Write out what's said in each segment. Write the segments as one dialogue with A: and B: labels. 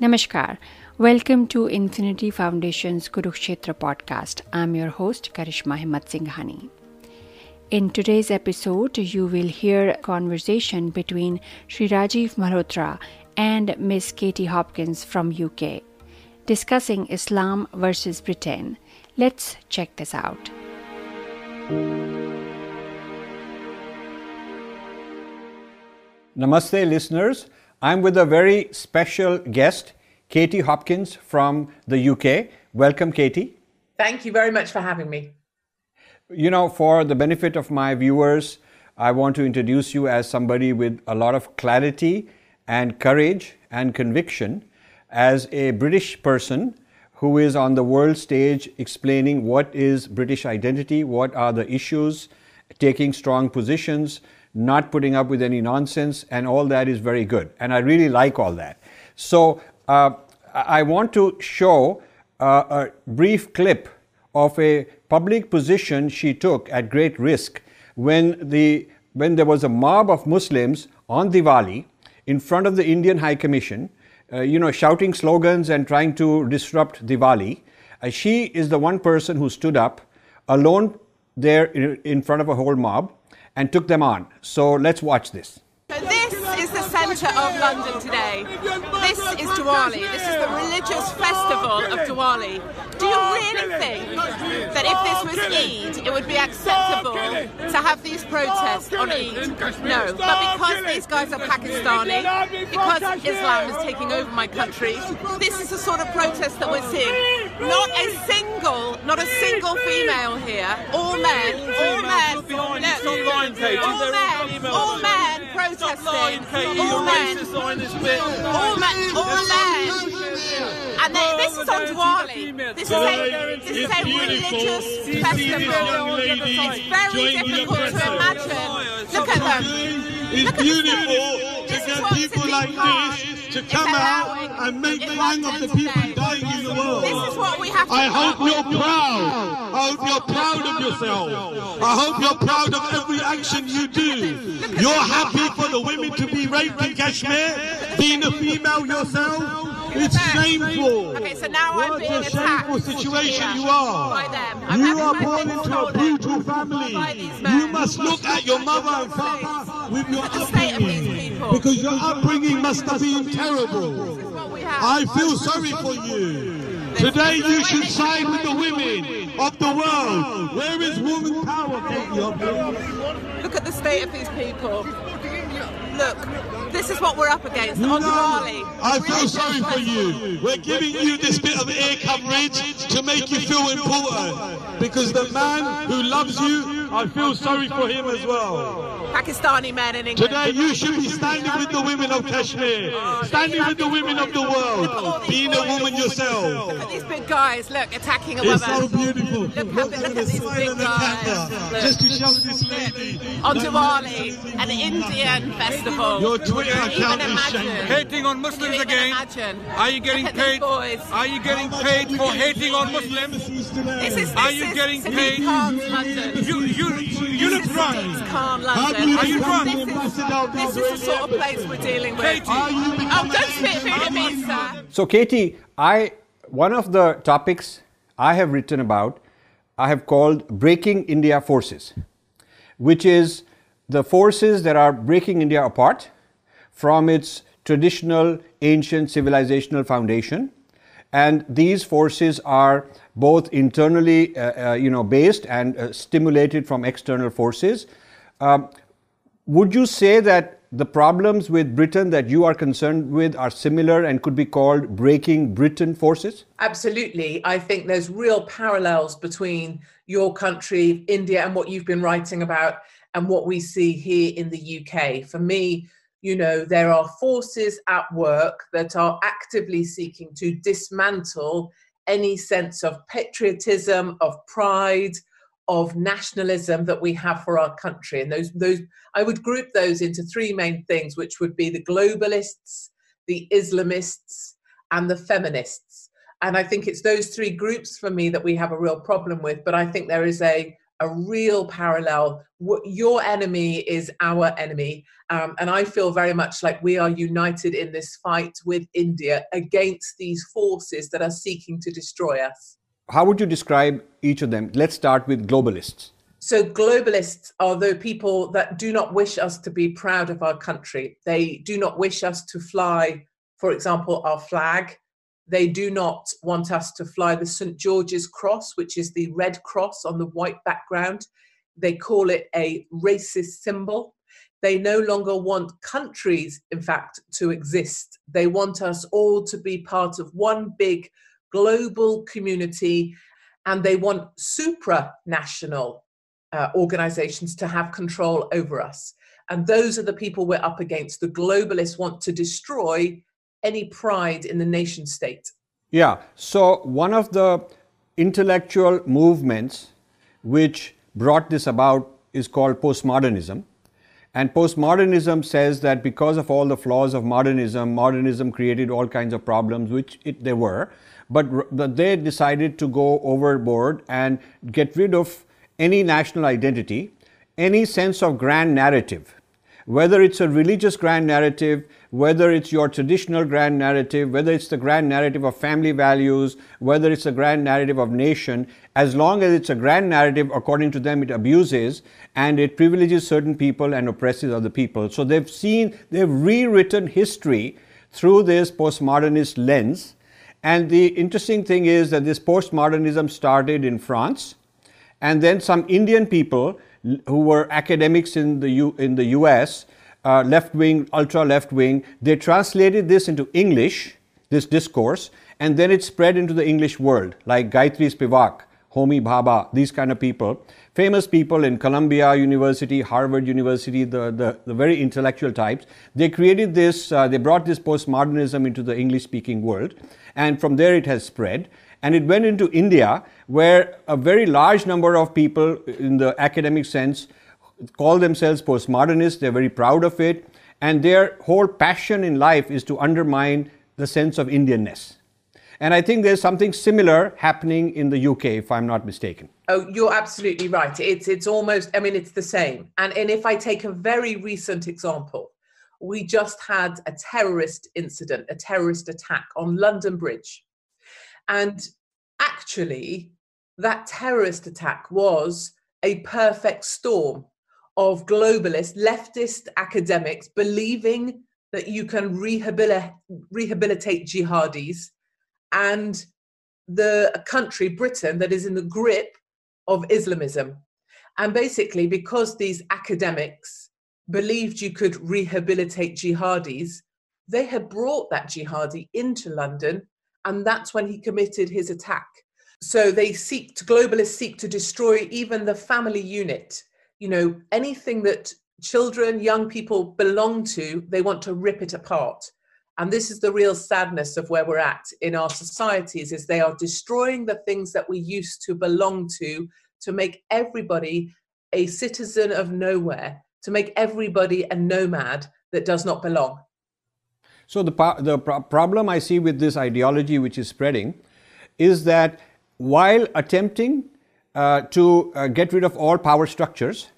A: Namaskar. Welcome to Infinity Foundation's Kurukshetra podcast. I'm your host, Karishma Himmat Singhani. In today's episode, you will hear a conversation between Sri Rajiv Malhotra and Miss Katie Hopkins from UK discussing Islam versus Britain. Let's check this out.
B: Namaste, listeners. I'm with a very special guest, Katie Hopkins from the UK. Welcome, Katie.
C: Thank you very much for having me.
B: You know, for the benefit of my viewers, I want to introduce you as somebody with a lot of clarity and courage and conviction as a British person who is on the world stage explaining what is British identity, what are the issues, taking strong positions, not putting up with any nonsense, and all that is very good. And I really like all that. So uh, I want to show uh, a brief clip of a public position she took at great risk when, the, when there was a mob of Muslims on Diwali in front of the Indian High Commission, uh, you know, shouting slogans and trying to disrupt Diwali. Uh, she is the one person who stood up alone there in, in front of a whole mob and took them on. So let's watch this.
D: This is the centre of London today. This is Diwali. This is the religious festival of Diwali. Do you really think that if this was Eid, it would be acceptable to have these protests on Eid? No. But because these guys are Pakistani, because Islam is taking over my country, this is the sort of protest that we're seeing. Not a single, not a single female here. All men, all men.
E: Stop lying, stop lying, Katie.
D: All
E: They're all
D: men, all men
E: Lying,
D: protesting.
E: Katie.
D: All men.
E: racist behind this bit.
D: All men, all men. And they, this is on Diwali. This is a, this is a religious festival. It's very difficult to imagine. Look at them.
F: It's
D: Look at the
F: beautiful
D: stage.
F: to
D: This is
F: get
D: what's
F: people like this to come out and make
D: in
F: fun of the people dying in the world.
D: This is what we have
F: I hope you're proud. I hope you're proud of yourself. I hope you're proud of every action you do. You're happy for the women to be raped in Kashmir, being a female yourself. It's shameful.
D: Okay, so now I'm
F: what
D: being
F: a shameful situation you are.
D: I'm
F: You are born into a brutal family.
D: by these men.
F: You must look at your mother and father with your
D: Look at the state of these
F: upbringing.
D: People.
F: Because your upbringing must have been terrible.
D: is what we have.
F: I feel sorry for you. Today you should side with the women of the world. Where is woman power, Katie
D: Look at the state of these people. Look, this is what we're up against
F: You
D: on
F: know, I feel sorry for you. We're giving you this bit of air coverage to make you feel important. Because the man who loves you, I feel sorry for him as well.
D: Pakistani men in England.
F: Today you should be standing with the women of Kashmir, oh, standing with the women of the world, being a woman
D: Look
F: yourself.
D: at these big guys, look, attacking a woman.
F: It's
D: woman.
F: so beautiful.
D: Look, how-
F: Look
D: look
F: at
D: at these big guys.
F: just to show this lady.
D: On
F: that
D: Diwali, an Indian festival.
F: Your Twitter
D: Can you
F: account
D: even
F: is
D: imagine?
E: Hating on Muslims
D: Can you even
E: again. Are you getting
D: Look at these
E: paid? Are you getting paid for hating on Muslims?
D: This is,
E: Are you getting
D: Sadiq
E: paid?
D: Khan's London.
E: You, you, you
D: This
E: look
D: is
E: drunk.
D: Sadiq Khan
F: How
D: London.
F: do you
E: Are you
F: become
E: drunk?
F: the ambassador of the
D: This is the sort of place we're dealing with.
E: Katie.
F: Are you
D: Oh,
F: becoming
D: don't spit food at me, sir.
B: So, Katie, I one of the topics I have written about, I have called breaking India forces, which is the forces that are breaking India apart from its traditional ancient civilizational foundation. And these forces are both internally, uh, uh, you know, based and uh, stimulated from external forces. Um, would you say that the problems with Britain that you are concerned with are similar and could be called breaking Britain forces?
C: Absolutely. I think there's real parallels between your country, India, and what you've been writing about and what we see here in the UK. For me, you know, there are forces at work that are actively seeking to dismantle any sense of patriotism, of pride, of nationalism that we have for our country. And those, those, I would group those into three main things, which would be the globalists, the Islamists, and the feminists. And I think it's those three groups for me that we have a real problem with. But I think there is a, a real parallel. Your enemy is our enemy. Um, and I feel very much like we are united in this fight with India against these forces that are seeking to destroy us.
B: How would you describe each of them? Let's start with globalists.
C: So, globalists are the people that do not wish us to be proud of our country. They do not wish us to fly, for example, our flag. They do not want us to fly the St. George's Cross, which is the red cross on the white background. They call it a racist symbol. They no longer want countries, in fact, to exist. They want us all to be part of one big global community, and they want supranational uh, organizations to have control over us. And those are the people we're up against. The globalists want to destroy any pride in the nation state.
B: Yeah. So, one of the intellectual movements which brought this about is called postmodernism. And postmodernism says that because of all the flaws of modernism, modernism created all kinds of problems, which it, they were. But, they decided to go overboard and get rid of any national identity, any sense of grand narrative, whether it's a religious grand narrative, whether it's your traditional grand narrative, whether it's the grand narrative of family values, whether it's a grand narrative of nation, as long as it's a grand narrative, according to them, it abuses and it privileges certain people and oppresses other people. So they've seen, they've rewritten history through this postmodernist lens. And the interesting thing is that this postmodernism started in France and then some Indian people who were academics in the, U, in the US, uh, left wing, ultra left wing, they translated this into English, this discourse, and then it spread into the English world, like Gayatri Spivak, Homi Bhabha, these kind of people. Famous people in Columbia University, Harvard University, the, the, the very intellectual types. They created this, uh, they brought this postmodernism into the English speaking world, and from there it has spread and it went into India, where a very large number of people, in the academic sense, call themselves postmodernists. They're very proud of it, and their whole passion in life is to undermine the sense of Indianness. And I think there's something similar happening in the UK, if I'm not mistaken.
C: Oh, you're absolutely right. It's it's almost. I mean, it's the same. And and if I take a very recent example, we just had a terrorist incident, a terrorist attack on London Bridge. And actually, that terrorist attack was a perfect storm of globalist, leftist academics believing that you can rehabilitate, rehabilitate jihadis and the country, Britain, that is in the grip of Islamism. And basically, because these academics believed you could rehabilitate jihadis, they had brought that jihadi into London and that's when he committed his attack. So they seek to, globalists seek to destroy even the family unit. You know, anything that children, young people belong to, they want to rip it apart. And this is the real sadness of where we're at in our societies is they are destroying the things that we used to belong to to make everybody a citizen of nowhere, to make everybody a nomad that does not belong.
B: So, the, the pro- problem I see with this ideology which is spreading is that while attempting uh, to uh, get rid of all power structures,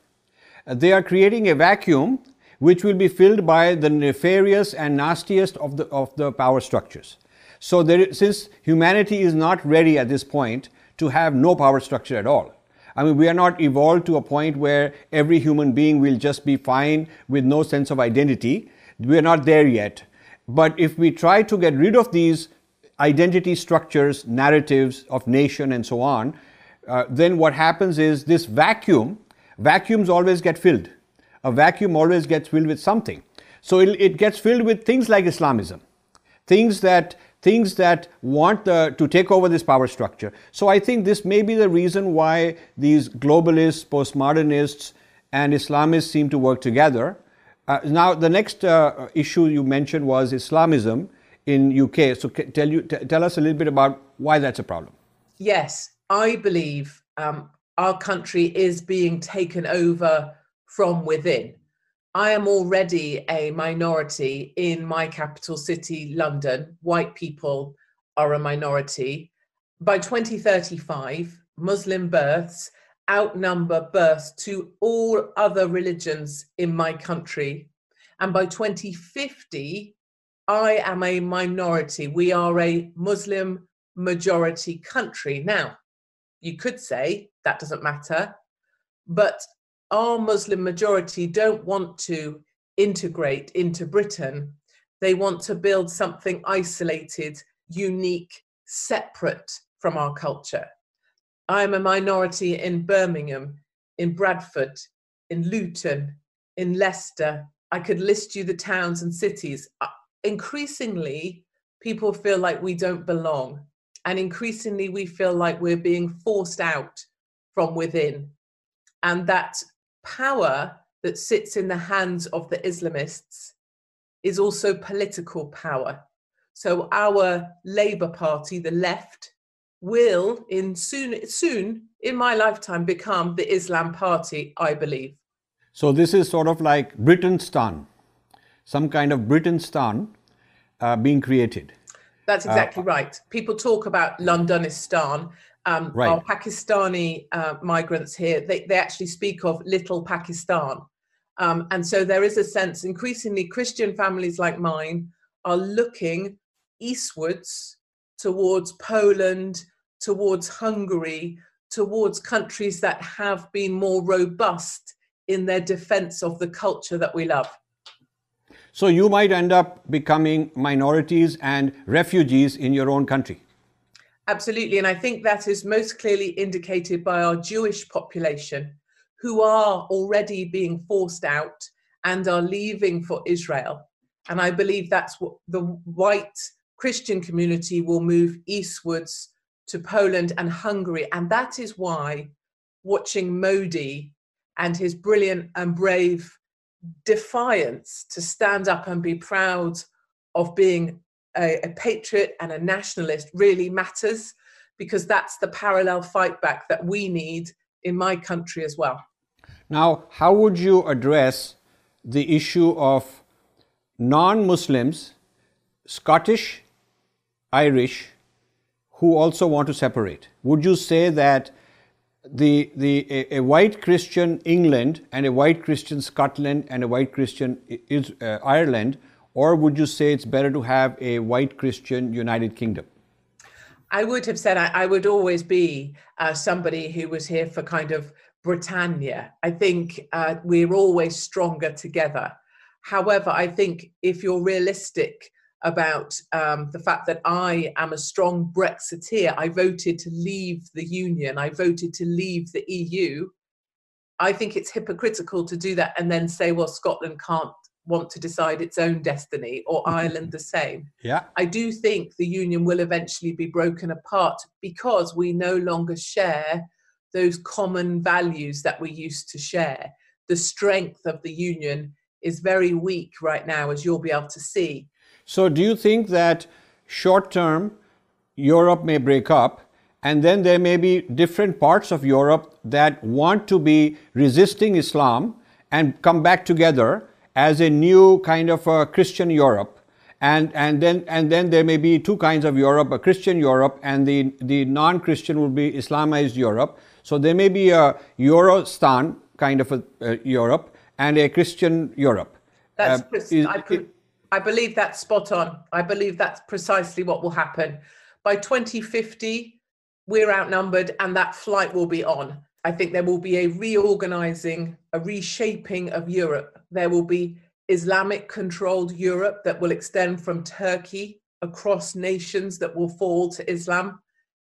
B: uh, they are creating a vacuum which will be filled by the nefarious and nastiest of the, of the power structures. So, there, since humanity is not ready at this point to have no power structure at all, I mean, we are not evolved to a point where every human being will just be fine with no sense of identity. We are not there yet. But if we try to get rid of these identity structures, narratives of nation, and so on, uh, then what happens is this vacuum, vacuums always get filled. A vacuum always gets filled with something. So it, it gets filled with things like Islamism, things that things that want the, to take over this power structure. So I think this may be the reason why these globalists, postmodernists, and Islamists seem to work together uh, now, the next uh, issue you mentioned was Islamism in UK. So, tell you tell us a little bit about why that's a problem.
C: Yes, I believe um, our country is being taken over from within. I am already a minority in my capital city, London. White people are a minority. By 2035, Muslim births outnumber births to all other religions in my country. And by 2050, I am a minority. We are a Muslim majority country. Now, you could say that doesn't matter, but our Muslim majority don't want to integrate into Britain. They want to build something isolated, unique, separate from our culture. I am a minority in Birmingham, in Bradford, in Luton, in Leicester. I could list you the towns and cities. Uh, increasingly, people feel like we don't belong. And increasingly, we feel like we're being forced out from within. And that power that sits in the hands of the Islamists is also political power. So, our Labour Party, the left, will in soon soon in my lifetime become the Islam party, I believe.
B: So this is sort of like Britanstan, some kind of Britanstan uh, being created.
C: That's exactly uh, right. People talk about Londonistan. Um, right. Our Pakistani uh, migrants here, they, they actually speak of little Pakistan. Um, and so there is a sense, increasingly, Christian families like mine are looking eastwards towards Poland, towards Hungary, towards countries that have been more robust in their defense of the culture that we love.
B: So you might end up becoming minorities and refugees in your own country.
C: Absolutely. And I think that is most clearly indicated by our Jewish population, who are already being forced out and are leaving for Israel. And I believe that's what the white Christian community will move eastwards to Poland and Hungary. And that is why watching Modi and his brilliant and brave defiance to stand up and be proud of being a, a, patriot and a nationalist really matters because that's the parallel fight back that we need in my country as well.
B: Now, how would you address the issue of non Muslims, Scottish, Irish, who also want to separate. Would you say that the, the, a, a white Christian England and a white Christian Scotland and a white Christian is, uh, Ireland, or would you say it's better to have a white Christian United Kingdom?
C: I would have said I, I would always be uh, somebody who was here for kind of Britannia. I think uh, we're always stronger together. However, I think if you're realistic about um, the fact that I am a strong Brexiteer. I voted to leave the Union, I voted to leave the EU. I think it's hypocritical to do that and then say, well, Scotland can't want to decide its own destiny or mm-hmm. Ireland the same.
B: Yeah.
C: I do think the union will eventually be broken apart because we no longer share those common values that we used to share. The strength of the union is very weak right now, as you'll be able to see.
B: So, do you think that short term Europe may break up and then there may be different parts of Europe that want to be resisting Islam and come back together as a new kind of a Christian Europe? And, and, then, and then there may be two kinds of Europe a Christian Europe, and the, the non Christian will be Islamized Europe. So there may be a Eurostan kind of a, uh, Europe and a Christian Europe.
C: That's uh, is, I, put, I believe that's spot on. I believe that's precisely what will happen. By 2050, we're outnumbered and that flight will be on. I think there will be a reorganizing, a reshaping of Europe. There will be Islamic controlled Europe that will extend from Turkey across nations that will fall to Islam.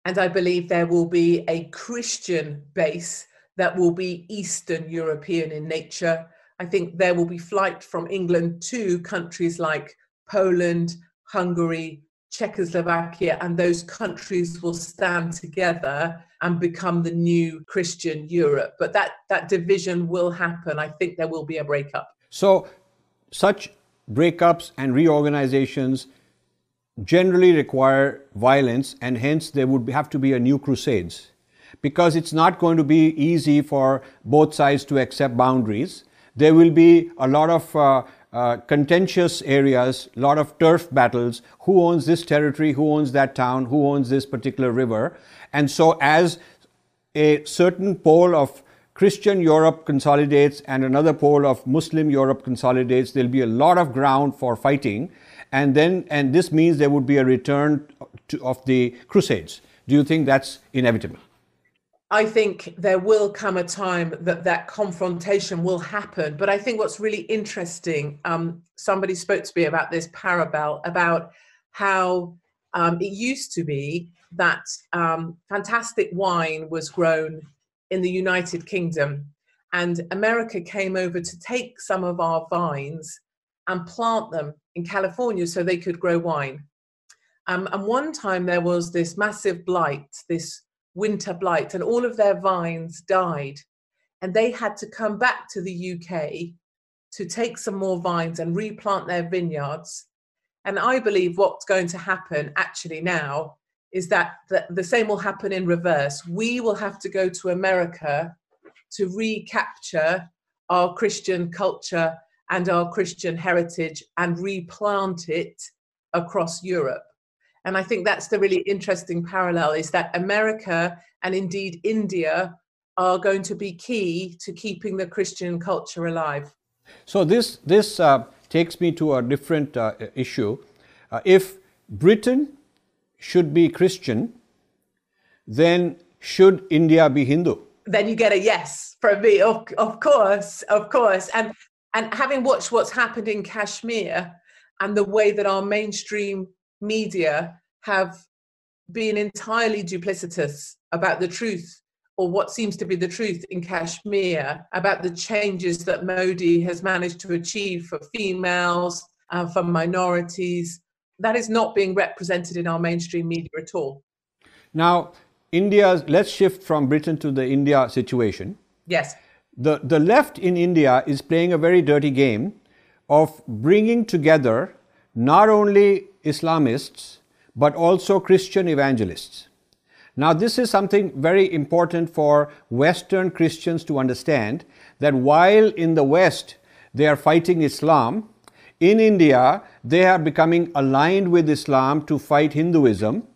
C: And I believe there will be a Christian base that will be Eastern European in nature I think there will be flight from England to countries like Poland, Hungary, Czechoslovakia, and those countries will stand together and become the new Christian Europe. But that, that division will happen. I think there will be a breakup.
B: So, such breakups and reorganizations generally require violence, and hence there would have to be a new crusades because it's not going to be easy for both sides to accept boundaries there will be a lot of uh, uh, contentious areas, a lot of turf battles. Who owns this territory? Who owns that town? Who owns this particular river? And so, as a certain pole of Christian Europe consolidates and another pole of Muslim Europe consolidates, there'll be a lot of ground for fighting. And then, and this means there would be a return to, of the Crusades. Do you think that's inevitable?
C: I think there will come a time that that confrontation will happen. But I think what's really interesting, um, somebody spoke to me about this parable about how um, it used to be that um, fantastic wine was grown in the United Kingdom, and America came over to take some of our vines and plant them in California so they could grow wine. Um, and one time there was this massive blight, this winter blight, and all of their vines died. And they had to come back to the UK to take some more vines and replant their vineyards. And I believe what's going to happen actually now is that the, the same will happen in reverse. We will have to go to America to recapture our Christian culture and our Christian heritage and replant it across Europe. And I think that's the really interesting parallel is that America and indeed India are going to be key to keeping the Christian culture alive.
B: So this this uh, takes me to a different uh, issue. Uh, if Britain should be Christian, then should India be Hindu?
C: Then you get a yes from me. Of, of course, of course. And and having watched what's happened in Kashmir and the way that our mainstream media have been entirely duplicitous about the truth or what seems to be the truth in Kashmir about the changes that Modi has managed to achieve for females, uh, for minorities. That is not being represented in our mainstream media at all.
B: Now, India's, let's shift from Britain to the India situation.
C: Yes.
B: The, the left in India is playing a very dirty game of bringing together not only Islamists, but also Christian evangelists. Now, this is something very important for Western Christians to understand that while in the West they are fighting Islam, in India they are becoming aligned with Islam to fight Hinduism.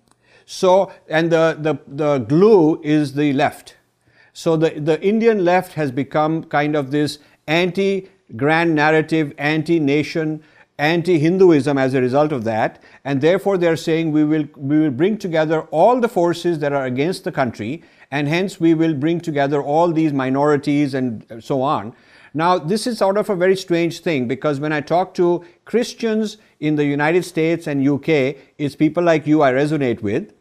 B: So, and the, the, the glue is the left. So, the, the Indian left has become kind of this anti grand narrative, anti nation anti-Hinduism as a result of that, and therefore they are saying we will we will bring together all the forces that are against the country, and hence we will bring together all these minorities and so on. Now, this is sort of a very strange thing because when I talk to Christians in the United States and UK, it's people like you I resonate with.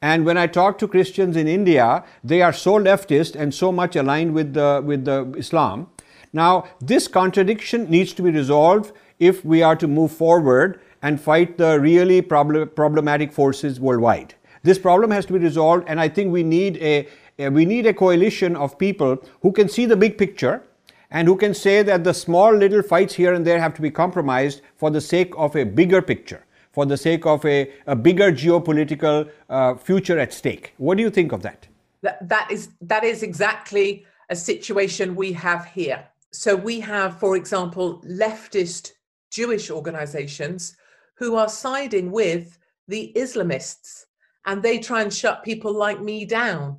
B: And when I talk to Christians in India, they are so leftist and so much aligned with the, with the Islam. Now, this contradiction needs to be resolved if we are to move forward and fight the really problem, problematic forces worldwide. This problem has to be resolved, and I think we need a, a, we need a coalition of people who can see the big picture and who can say that the small little fights here and there have to be compromised for the sake of a bigger picture, for the sake of a, a bigger geopolitical uh, future at stake. What do you think of that?
C: that? That is that is exactly a situation we have here. So we have, for example, leftist Jewish organizations who are siding with the Islamists and they try and shut people like me down.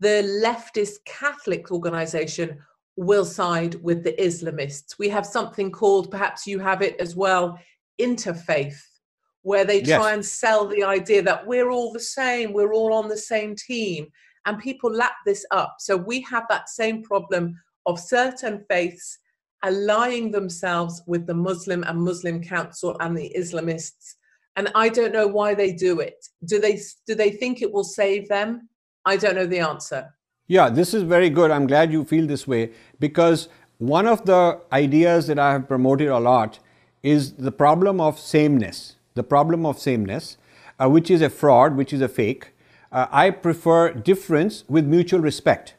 C: The leftist Catholic organization will side with the Islamists. We have something called, perhaps you have it as well, interfaith, where they yes. try and sell the idea that we're all the same, we're all on the same team. And people lap this up. So we have that same problem of certain faiths allying themselves with the Muslim and Muslim Council and the Islamists. And I don't know why they do it. Do they do they think it will save them? I don't know the answer.
B: Yeah, this is very good. I'm glad you feel this way because one of the ideas that I have promoted a lot is the problem of sameness. The problem of sameness, uh, which is a fraud, which is a fake. Uh, I prefer difference with mutual respect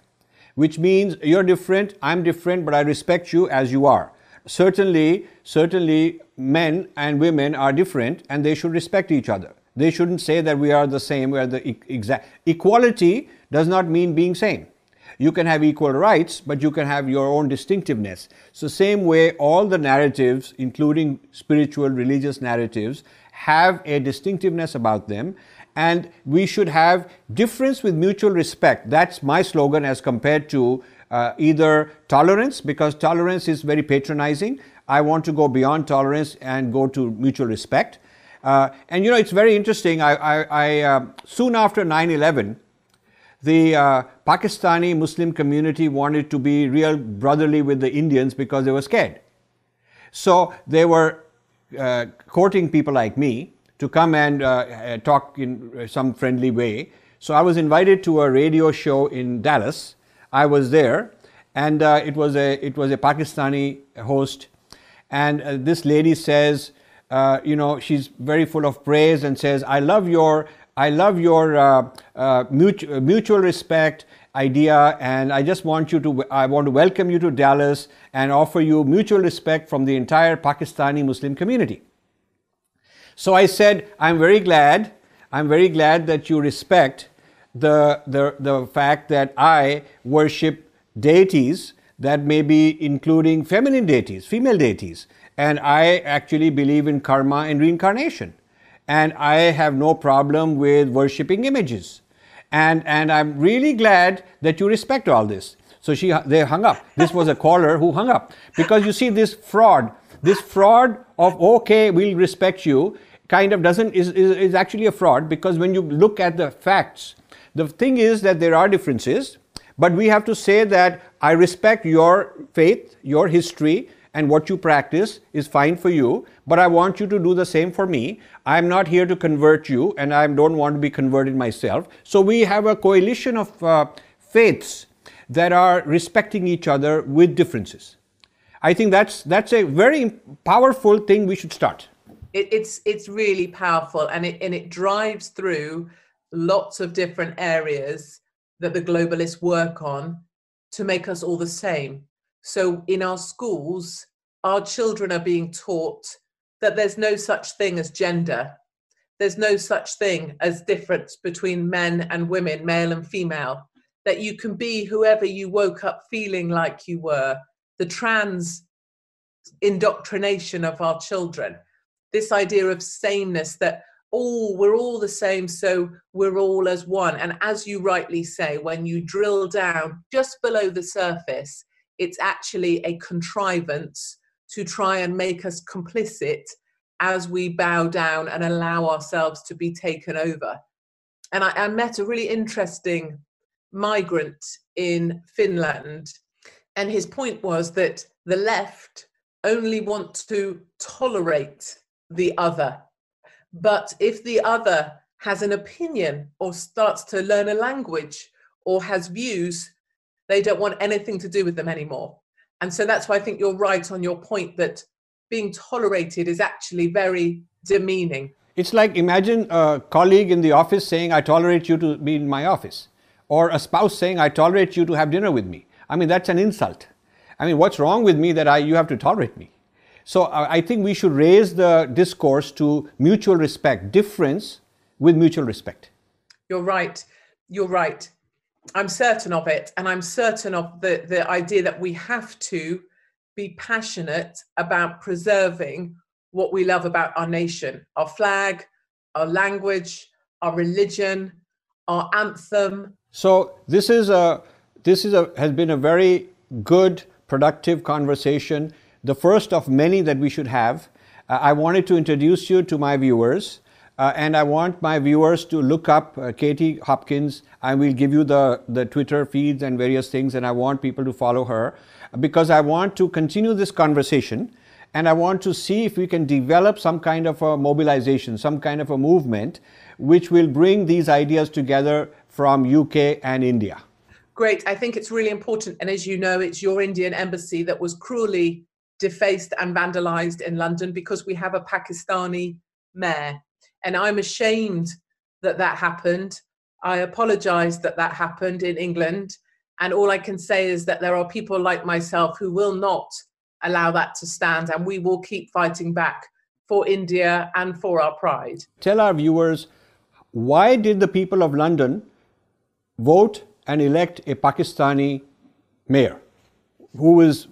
B: which means you're different, I'm different, but I respect you as you are. Certainly, certainly men and women are different and they should respect each other. They shouldn't say that we are the same, we are the exact. Equality does not mean being same. You can have equal rights, but you can have your own distinctiveness. So, same way, all the narratives, including spiritual, religious narratives, have a distinctiveness about them and we should have difference with mutual respect. That's my slogan as compared to uh, either tolerance, because tolerance is very patronizing. I want to go beyond tolerance and go to mutual respect. Uh, and you know, it's very interesting. I, I, I uh, soon after 9 11, the uh, Pakistani Muslim community wanted to be real brotherly with the Indians because they were scared. So they were uh, courting people like me to come and uh, uh talk in some friendly way. So I was invited to a radio show in Dallas. I was there, and uh, it was a it was a Pakistani host, and uh, this lady says, you know, she's very full of praise and says, "I love your I love your uh, uh, mutual, mutual respect idea, and I just want you to, I want to welcome you to Dallas and offer you mutual respect from the entire Pakistani Muslim community. So I said, I'm very glad, I'm very glad that you respect the, the, the fact that I worship deities that may be including feminine deities, female deities, and I actually believe in karma and reincarnation and I have no problem with worshipping images. And, and I'm really glad that you respect all this. So she, they hung up. This was a caller who hung up. Because you see, this fraud, this fraud of, okay, we'll respect you, kind of doesn't, is, is, is actually a fraud because when you look at the facts, the thing is that there are differences, but we have to say that I respect your faith, your history, and what you practice is fine for you, but I want you to do the same for me. I'm not here to convert you, and I don't want to be converted myself. So we have a coalition of uh, faiths that are respecting each other with differences. I think that's that's a very powerful thing we should start.
C: It, it's it's really powerful, and it and it drives through lots of different areas that the globalists work on to make us all the same. So in our schools, our children are being taught that there's no such thing as gender. There's no such thing as difference between men and women, male and female. That you can be whoever you woke up feeling like you were. The trans indoctrination of our children. This idea of sameness that all we're all the same, so we're all as one. And as you rightly say, when you drill down just below the surface, it's actually a contrivance to try and make us complicit as we bow down and allow ourselves to be taken over. And I, I met a really interesting migrant in Finland, and his point was that the left only want to tolerate the other. But if the other has an opinion or starts to learn a language or has views, they don't want anything to do with them anymore. And so that's why I think you're right on your point that being tolerated is actually very demeaning.
B: It's like imagine a colleague in the office saying, I tolerate you to be in my office, or a spouse saying, I tolerate you to have dinner with me. I mean, that's an insult. I mean, what's wrong with me that I, you have to tolerate me? So uh, I think we should raise the discourse to mutual respect, difference with mutual respect.
C: You're right. You're right. I'm certain of it, and I'm certain of the, the idea that we have to be passionate about preserving what we love about our nation, our flag, our language, our religion, our anthem.
B: So this is a this is a has been a very good, productive conversation, the first of many that we should have. Uh, I wanted to introduce you to my viewers. Uh, and I want my viewers to look up uh, Katie Hopkins. I will give you the, the Twitter feeds and various things, and I want people to follow her because I want to continue this conversation and I want to see if we can develop some kind of a mobilization, some kind of a movement which will bring these ideas together from UK and India.
C: Great. I think it's really important. And as you know, it's your Indian embassy that was cruelly defaced and vandalized in London because we have a Pakistani mayor and I'm ashamed that that happened. I apologize that that happened in England. And all I can say is that there are people like myself who will not allow that to stand, and we will keep fighting back for India and for our pride.
B: Tell our viewers why did the people of London vote and elect a Pakistani mayor who is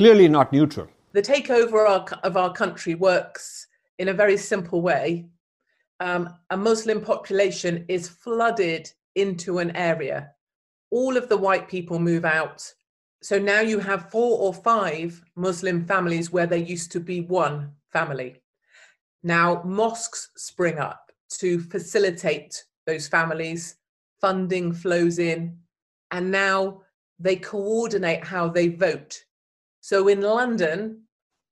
B: clearly not neutral?
C: The takeover of our country works in a very simple way, um, a Muslim population is flooded into an area. All of the white people move out. So now you have four or five Muslim families where there used to be one family. Now mosques spring up to facilitate those families, funding flows in, and now they coordinate how they vote. So in London,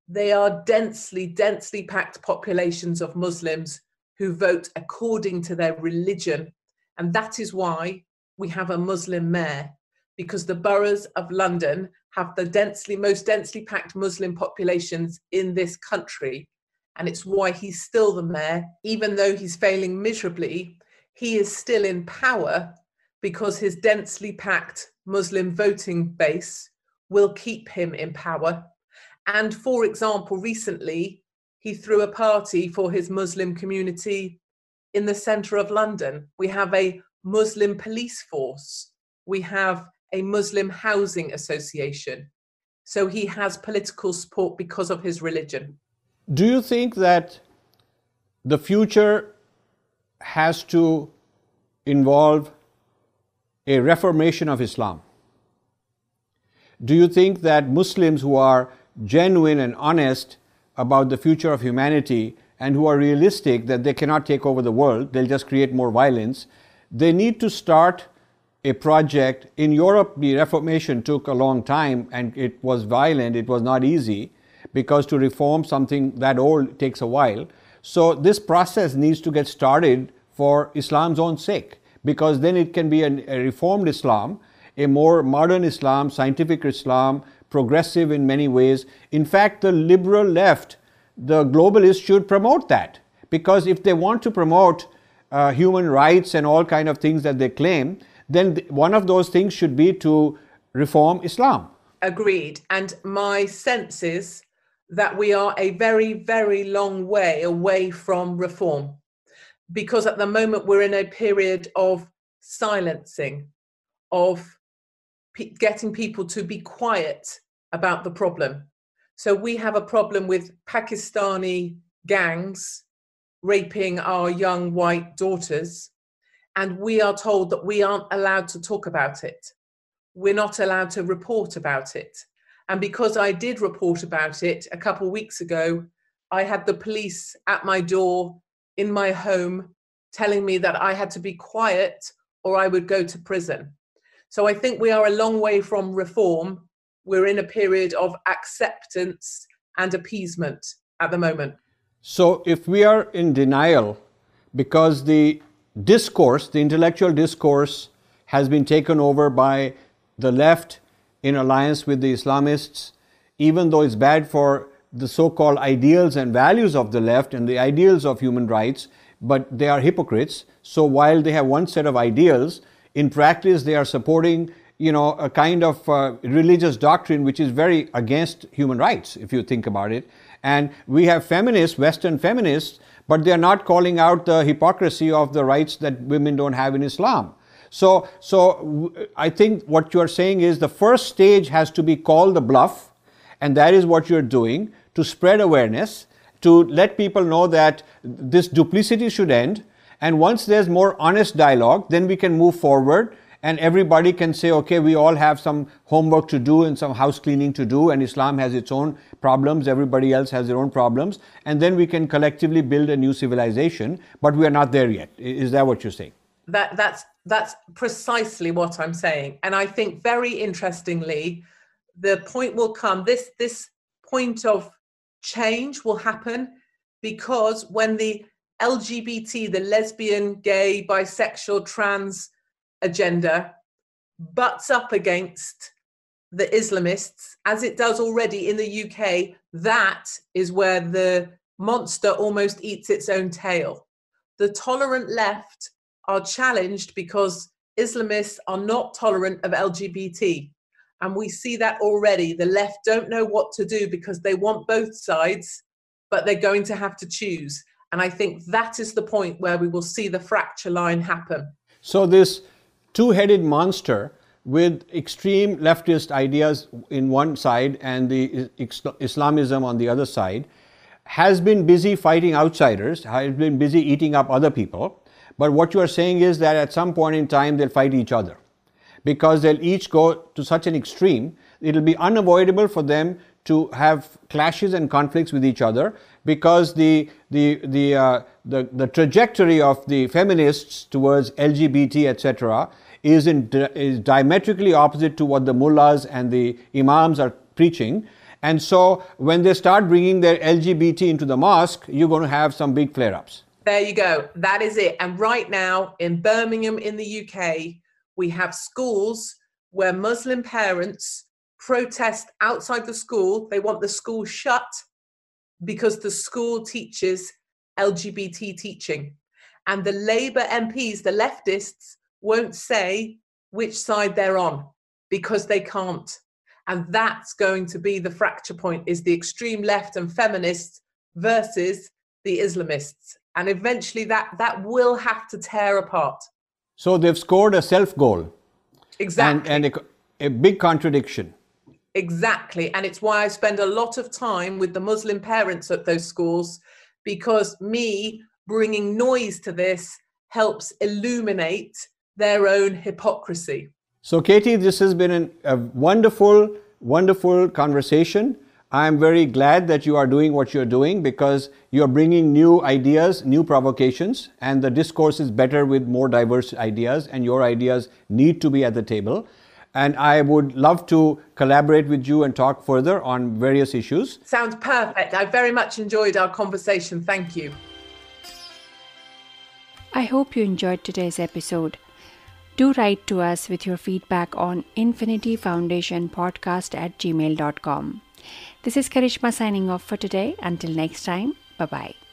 C: they are densely, densely packed populations of Muslims who vote according to their religion. And that is why we have a Muslim mayor, because the boroughs of London have the densely, most densely packed Muslim populations in this country. And it's why he's still the mayor, even though he's failing miserably, he is still in power because his densely packed Muslim voting base will keep him in power. And for example, recently he threw a party for his Muslim community in the centre of London. We have a Muslim police force, we have a Muslim housing association. So he has political support because of his religion.
B: Do you think that the future has to involve a reformation of Islam? Do you think that Muslims who are genuine and honest about the future of humanity and who are realistic that they cannot take over the world, they'll just create more violence, they need to start a project. In Europe, the Reformation took a long time and it was violent, it was not easy because to reform something that old takes a while. So, this process needs to get started for Islam's own sake because then it can be an, a reformed Islam, a more modern Islam, scientific Islam, progressive in many ways. In fact, the liberal left, the globalists should promote that because if they want to promote uh, human rights and all kind of things that they claim, then th- one of those things should be to reform Islam.
C: Agreed. And my sense is that we are a very, very long way away from reform because at the moment we're in a period of silencing, of getting people to be quiet about the problem. So we have a problem with Pakistani gangs raping our young white daughters, and we are told that we aren't allowed to talk about it. We're not allowed to report about it. And because I did report about it a couple of weeks ago, I had the police at my door in my home telling me that I had to be quiet or I would go to prison. So I think we are a long way from reform. We're in a period of acceptance and appeasement at the moment.
B: So if we are in denial because the discourse, the intellectual discourse, has been taken over by the left in alliance with the Islamists, even though it's bad for the so called ideals and values of the left and the ideals of human rights, but they are hypocrites. So while they have one set of ideals, in practice they are supporting you know a kind of uh, religious doctrine which is very against human rights if you think about it and we have feminists western feminists but they are not calling out the hypocrisy of the rights that women don't have in islam so so i think what you are saying is the first stage has to be called the bluff and that is what you're doing to spread awareness to let people know that this duplicity should end. And once there's more honest dialogue, then we can move forward and everybody can say, okay, we all have some homework to do and some house cleaning to do, and Islam has its own problems, everybody else has their own problems, and then we can collectively build a new civilization. But we are not there yet. Is that what you're saying?
C: That that's that's precisely what I'm saying, and I think very interestingly, the point will come. This this point of change will happen because when the LGBT, the lesbian, gay, bisexual, trans agenda butts up against the Islamists, as it does already in the UK, that is where the monster almost eats its own tail. The tolerant left are challenged because Islamists are not tolerant of LGBT. And we see that already. The left don't know what to do because they want both sides, but they're going to have to choose. And I think that is the point where we will see the fracture line happen.
B: So, this two headed monster with extreme leftist ideas in one side and the Islamism on the other side has been busy fighting outsiders, has been busy eating up other people. But what you are saying is that at some point in time they'll fight each other because they'll each go to such an extreme, it'll be unavoidable for them to have clashes and conflicts with each other because the, the, the, uh, the, the trajectory of the feminists towards LGBT, etc., is, in, is diametrically opposite to what the mullahs and the imams are preaching. And so when they start bringing their LGBT into the mosque, you're going to have some big flare ups.
C: There you go. That is it. And right now in Birmingham, in the UK, we have schools where Muslim parents protest outside the school. They want the school shut because the school teaches LGBT teaching. And the Labour MPs, the leftists, won't say which side they're on because they can't. And that's going to be the fracture point is the extreme left and feminists versus the Islamists. And eventually that, that will have to tear apart.
B: So they've scored a self goal.
C: Exactly.
B: And, and a, a big contradiction.
C: Exactly. And it's why I spend a lot of time with the Muslim parents at those schools because me bringing noise to this helps illuminate their own hypocrisy.
B: So, Katie, this has been an, a wonderful, wonderful conversation. I'm very glad that you are doing what you're doing because you're bringing new ideas, new provocations, and the discourse is better with more diverse ideas, and your ideas need to be at the table. And I would love to collaborate with you and talk further on various issues.
C: Sounds perfect. I very much enjoyed our conversation. Thank you.
A: I hope you enjoyed today's episode. Do write to us with your feedback on Infinity Foundation Podcast at gmail.com. This is Karishma signing off for today. Until next time, bye bye.